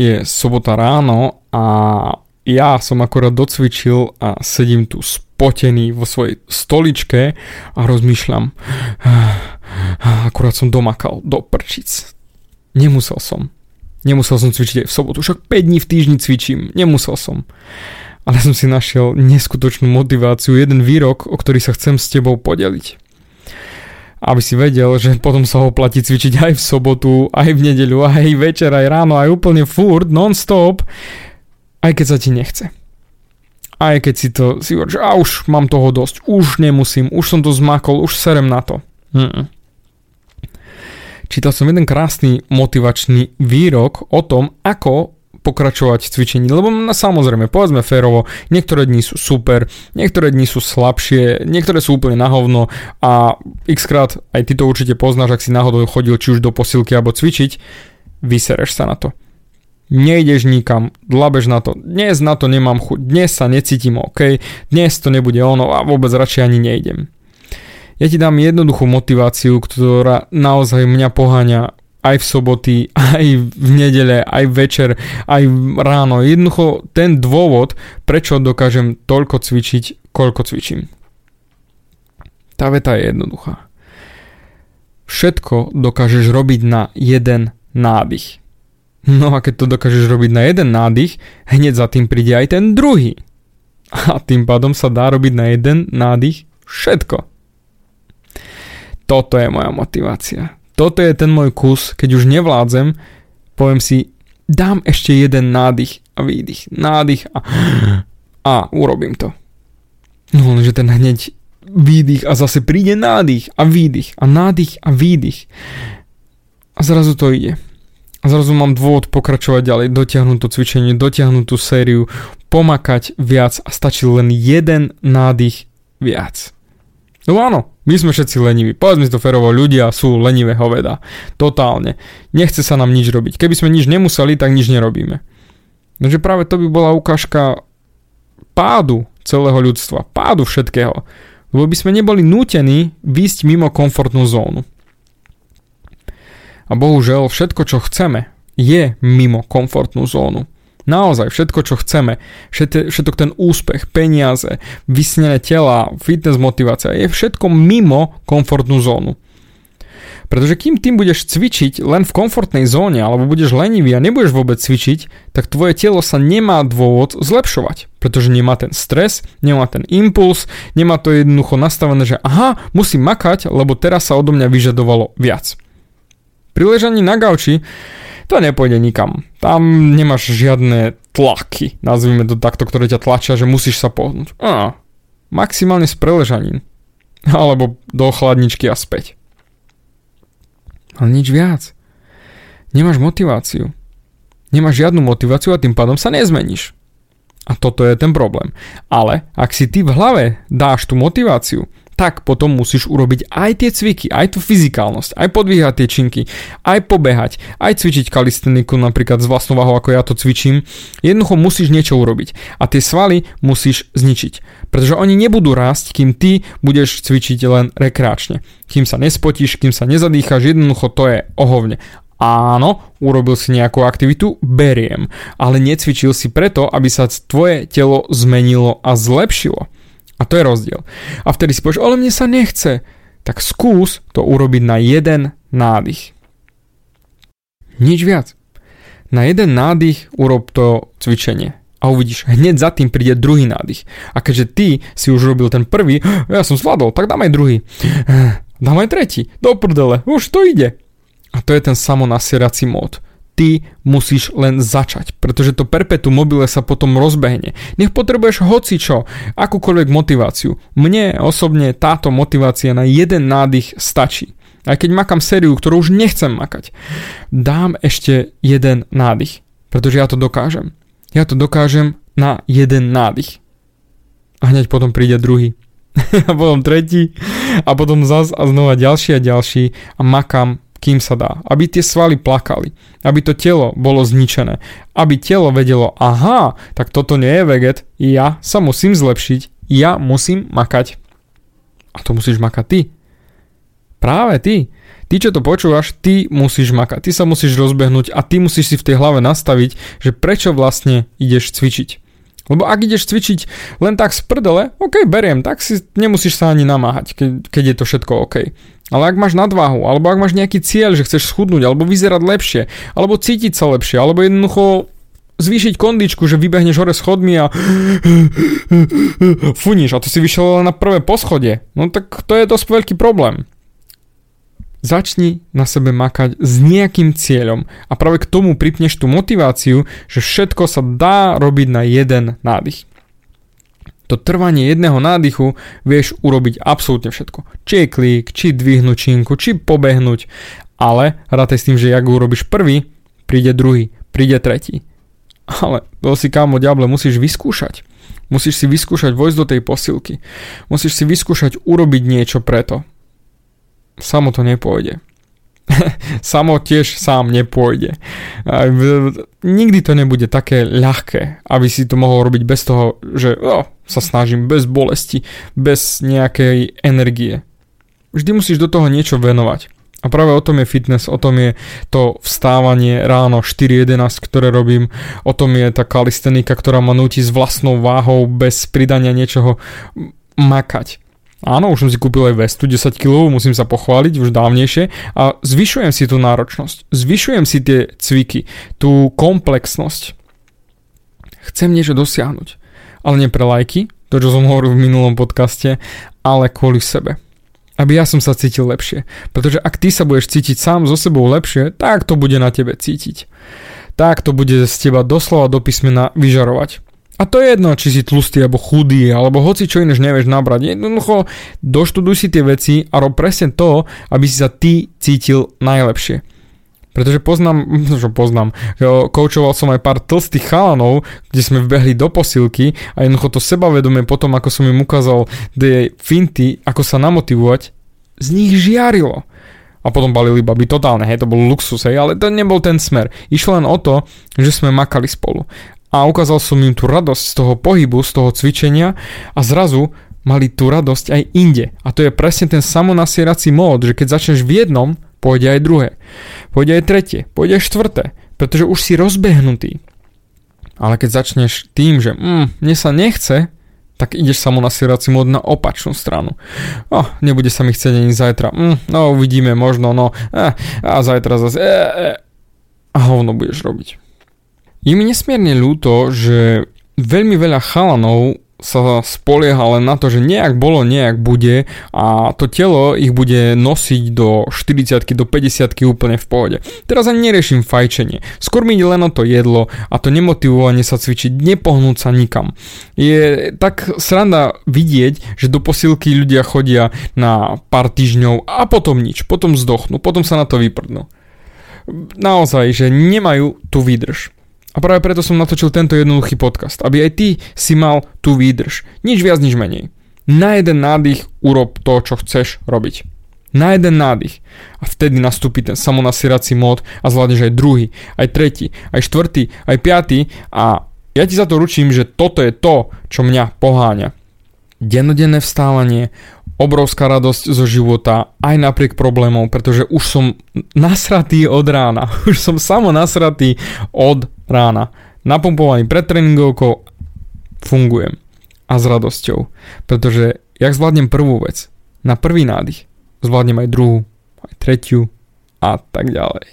je sobota ráno a ja som akorát docvičil a sedím tu spotený vo svojej stoličke a rozmýšľam. Akurát som domakal do prčic. Nemusel som. Nemusel som cvičiť aj v sobotu, však 5 dní v týždni cvičím, nemusel som. Ale som si našiel neskutočnú motiváciu, jeden výrok, o ktorý sa chcem s tebou podeliť aby si vedel, že potom sa ho platí cvičiť aj v sobotu, aj v nedeľu, aj večer, aj ráno, aj úplne furt, non-stop, aj keď sa ti nechce. Aj keď si to si hovoríš, a už mám toho dosť, už nemusím, už som to zmakol, už serem na to. Mm-mm. Čítal som jeden krásny motivačný výrok o tom, ako pokračovať v cvičení, lebo na, samozrejme, povedzme férovo, niektoré dni sú super, niektoré dni sú slabšie, niektoré sú úplne na hovno a x krát, aj ty to určite poznáš, ak si náhodou chodil či už do posilky alebo cvičiť, vysereš sa na to. Nejdeš nikam, dlabeš na to, dnes na to nemám chuť, dnes sa necítim OK, dnes to nebude ono a vôbec radšej ani nejdem. Ja ti dám jednoduchú motiváciu, ktorá naozaj mňa poháňa aj v soboty, aj v nedele, aj večer, aj ráno. Jednoducho ten dôvod, prečo dokážem toľko cvičiť, koľko cvičím. Tá veta je jednoduchá. Všetko dokážeš robiť na jeden nádych. No a keď to dokážeš robiť na jeden nádych, hneď za tým príde aj ten druhý. A tým pádom sa dá robiť na jeden nádych všetko. Toto je moja motivácia toto je ten môj kus, keď už nevládzem, poviem si, dám ešte jeden nádych a výdych, nádych a, a urobím to. No lenže ten hneď výdych a zase príde nádych a výdych a nádych a výdych. A zrazu to ide. A zrazu mám dôvod pokračovať ďalej, dotiahnuť to cvičenie, dotiahnuť tú sériu, pomakať viac a stačí len jeden nádych viac. No áno, my sme všetci leniví. Povedzme si to ferovo, ľudia sú lenivé hoveda. Totálne. Nechce sa nám nič robiť. Keby sme nič nemuseli, tak nič nerobíme. Takže práve to by bola ukážka pádu celého ľudstva, pádu všetkého. Lebo by sme neboli nútení výjsť mimo komfortnú zónu. A bohužiaľ všetko, čo chceme, je mimo komfortnú zónu. Naozaj všetko, čo chceme, všetko ten úspech, peniaze, vysnené tela, fitness motivácia, je všetko mimo komfortnú zónu. Pretože kým tým budeš cvičiť len v komfortnej zóne alebo budeš lenivý a nebudeš vôbec cvičiť, tak tvoje telo sa nemá dôvod zlepšovať. Pretože nemá ten stres, nemá ten impuls, nemá to jednoducho nastavené, že aha, musím makať, lebo teraz sa odo mňa vyžadovalo viac. Pri ležaní na gauči to nepôjde nikam. Tam nemáš žiadne tlaky, nazvime to takto, ktoré ťa tlačia, že musíš sa pohnúť. Á, maximálne z preležanín. Alebo do chladničky a späť. Ale nič viac. Nemáš motiváciu. Nemáš žiadnu motiváciu a tým pádom sa nezmeníš. A toto je ten problém. Ale ak si ty v hlave dáš tú motiváciu, tak potom musíš urobiť aj tie cviky, aj tú fyzikálnosť, aj podvíhať tie činky, aj pobehať, aj cvičiť kalisteniku napríklad s vlastnou váhou, ako ja to cvičím. Jednoducho musíš niečo urobiť a tie svaly musíš zničiť, pretože oni nebudú rásť, kým ty budeš cvičiť len rekreačne. Kým sa nespotíš, kým sa nezadýchaš, jednoducho to je ohovne. Áno, urobil si nejakú aktivitu, beriem, ale necvičil si preto, aby sa tvoje telo zmenilo a zlepšilo. A to je rozdiel. A vtedy si povieš, ale mne sa nechce. Tak skús to urobiť na jeden nádych. Nič viac. Na jeden nádych urob to cvičenie. A uvidíš, hneď za tým príde druhý nádych. A keďže ty si už robil ten prvý, ja som zvládol, tak dám aj druhý. Dám aj tretí. Do prdele, už to ide. A to je ten samonasierací mód ty musíš len začať, pretože to perpetu mobile sa potom rozbehne. Nech potrebuješ hoci čo, akúkoľvek motiváciu. Mne osobne táto motivácia na jeden nádych stačí. Aj keď makám sériu, ktorú už nechcem makať, dám ešte jeden nádych, pretože ja to dokážem. Ja to dokážem na jeden nádych. A hneď potom príde druhý. a potom tretí. A potom zas a znova ďalší a ďalší. A makám kým sa dá. Aby tie svaly plakali. Aby to telo bolo zničené. Aby telo vedelo, aha, tak toto nie je veget, ja sa musím zlepšiť, ja musím makať. A to musíš makať ty. Práve ty. Ty, čo to počúvaš, ty musíš makať, ty sa musíš rozbehnúť a ty musíš si v tej hlave nastaviť, že prečo vlastne ideš cvičiť. Lebo ak ideš cvičiť len tak z prdele, ok, beriem, tak si nemusíš sa ani namáhať, keď, keď je to všetko ok. Ale ak máš nadváhu, alebo ak máš nejaký cieľ, že chceš schudnúť, alebo vyzerať lepšie, alebo cítiť sa lepšie, alebo jednoducho zvýšiť kondičku, že vybehneš hore schodmi a funíš a to si vyšiel na prvé poschodie. No tak to je dosť veľký problém. Začni na sebe makať s nejakým cieľom a práve k tomu pripneš tú motiváciu, že všetko sa dá robiť na jeden nádych. To trvanie jedného nádychu vieš urobiť absolútne všetko. Či je klik, či dvihnúť činku, či pobehnúť, ale rátaj s tým, že ak urobíš prvý, príde druhý, príde tretí. Ale to si kámo diable musíš vyskúšať. Musíš si vyskúšať vojsť do tej posilky. Musíš si vyskúšať urobiť niečo preto samo to nepôjde. samo tiež sám nepôjde. Nikdy to nebude také ľahké, aby si to mohol robiť bez toho, že oh, sa snažím, bez bolesti, bez nejakej energie. Vždy musíš do toho niečo venovať. A práve o tom je fitness, o tom je to vstávanie ráno 4.11, ktoré robím, o tom je tá kalistenika, ktorá ma nutí s vlastnou váhou bez pridania niečoho makať. Áno, už som si kúpil aj vestu 10 kg, musím sa pochváliť už dávnejšie a zvyšujem si tú náročnosť, zvyšujem si tie cviky, tú komplexnosť. Chcem niečo dosiahnuť, ale nie pre lajky, to čo som hovoril v minulom podcaste, ale kvôli sebe. Aby ja som sa cítil lepšie. Pretože ak ty sa budeš cítiť sám so sebou lepšie, tak to bude na tebe cítiť. Tak to bude z teba doslova do písmena vyžarovať. A to je jedno, či si tlustý alebo chudý, alebo hoci čo inéž nevieš nabrať. Jednoducho doštuduj si tie veci a rob presne to, aby si sa ty cítil najlepšie. Pretože poznám, čo poznám, koučoval som aj pár tlstých chalanov, kde sme vbehli do posilky a jednoducho to sebavedomie potom, ako som im ukázal tie finty, ako sa namotivovať, z nich žiarilo. A potom balili baby totálne, hej, to bol luxus, hej, ale to nebol ten smer. Išlo len o to, že sme makali spolu a ukázal som im tú radosť z toho pohybu, z toho cvičenia a zrazu mali tú radosť aj inde. A to je presne ten samonasierací mód, že keď začneš v jednom, pôjde aj druhé. Pôjde aj tretie, pôjde aj štvrté, pretože už si rozbehnutý. Ale keď začneš tým, že mm, mne sa nechce, tak ideš samonasierací mód na opačnú stranu. Oh, nebude sa mi chcieť ani zajtra. Mm, no uvidíme, možno, no. Eh, a zajtra zase. Eh, eh. A hovno budeš robiť. Je mi nesmierne ľúto, že veľmi veľa chalanov sa spolieha len na to, že nejak bolo, nejak bude a to telo ich bude nosiť do 40 do 50 úplne v pohode. Teraz ani neriešim fajčenie. Skôr mi ide len o to jedlo a to nemotivovanie sa cvičiť, nepohnúť sa nikam. Je tak sranda vidieť, že do posilky ľudia chodia na pár týždňov a potom nič, potom zdochnú, potom sa na to vyprdnú. Naozaj, že nemajú tú výdrž. Práve preto som natočil tento jednoduchý podcast, aby aj ty si mal tú výdrž. Nič viac, nič menej. Na jeden nádych urob to, čo chceš robiť. Na jeden nádych. A vtedy nastúpi ten samonasierací mód a zvládneš aj druhý, aj tretí, aj štvrtý, aj piatý a ja ti za to ručím, že toto je to, čo mňa poháňa. Dennodenné vstávanie, obrovská radosť zo života, aj napriek problémov, pretože už som nasratý od rána. Už som samo nasratý od rána. Napumpovaný pred tréningovkou, fungujem. A s radosťou. Pretože jak zvládnem prvú vec, na prvý nádych, zvládnem aj druhú, aj tretiu a tak ďalej.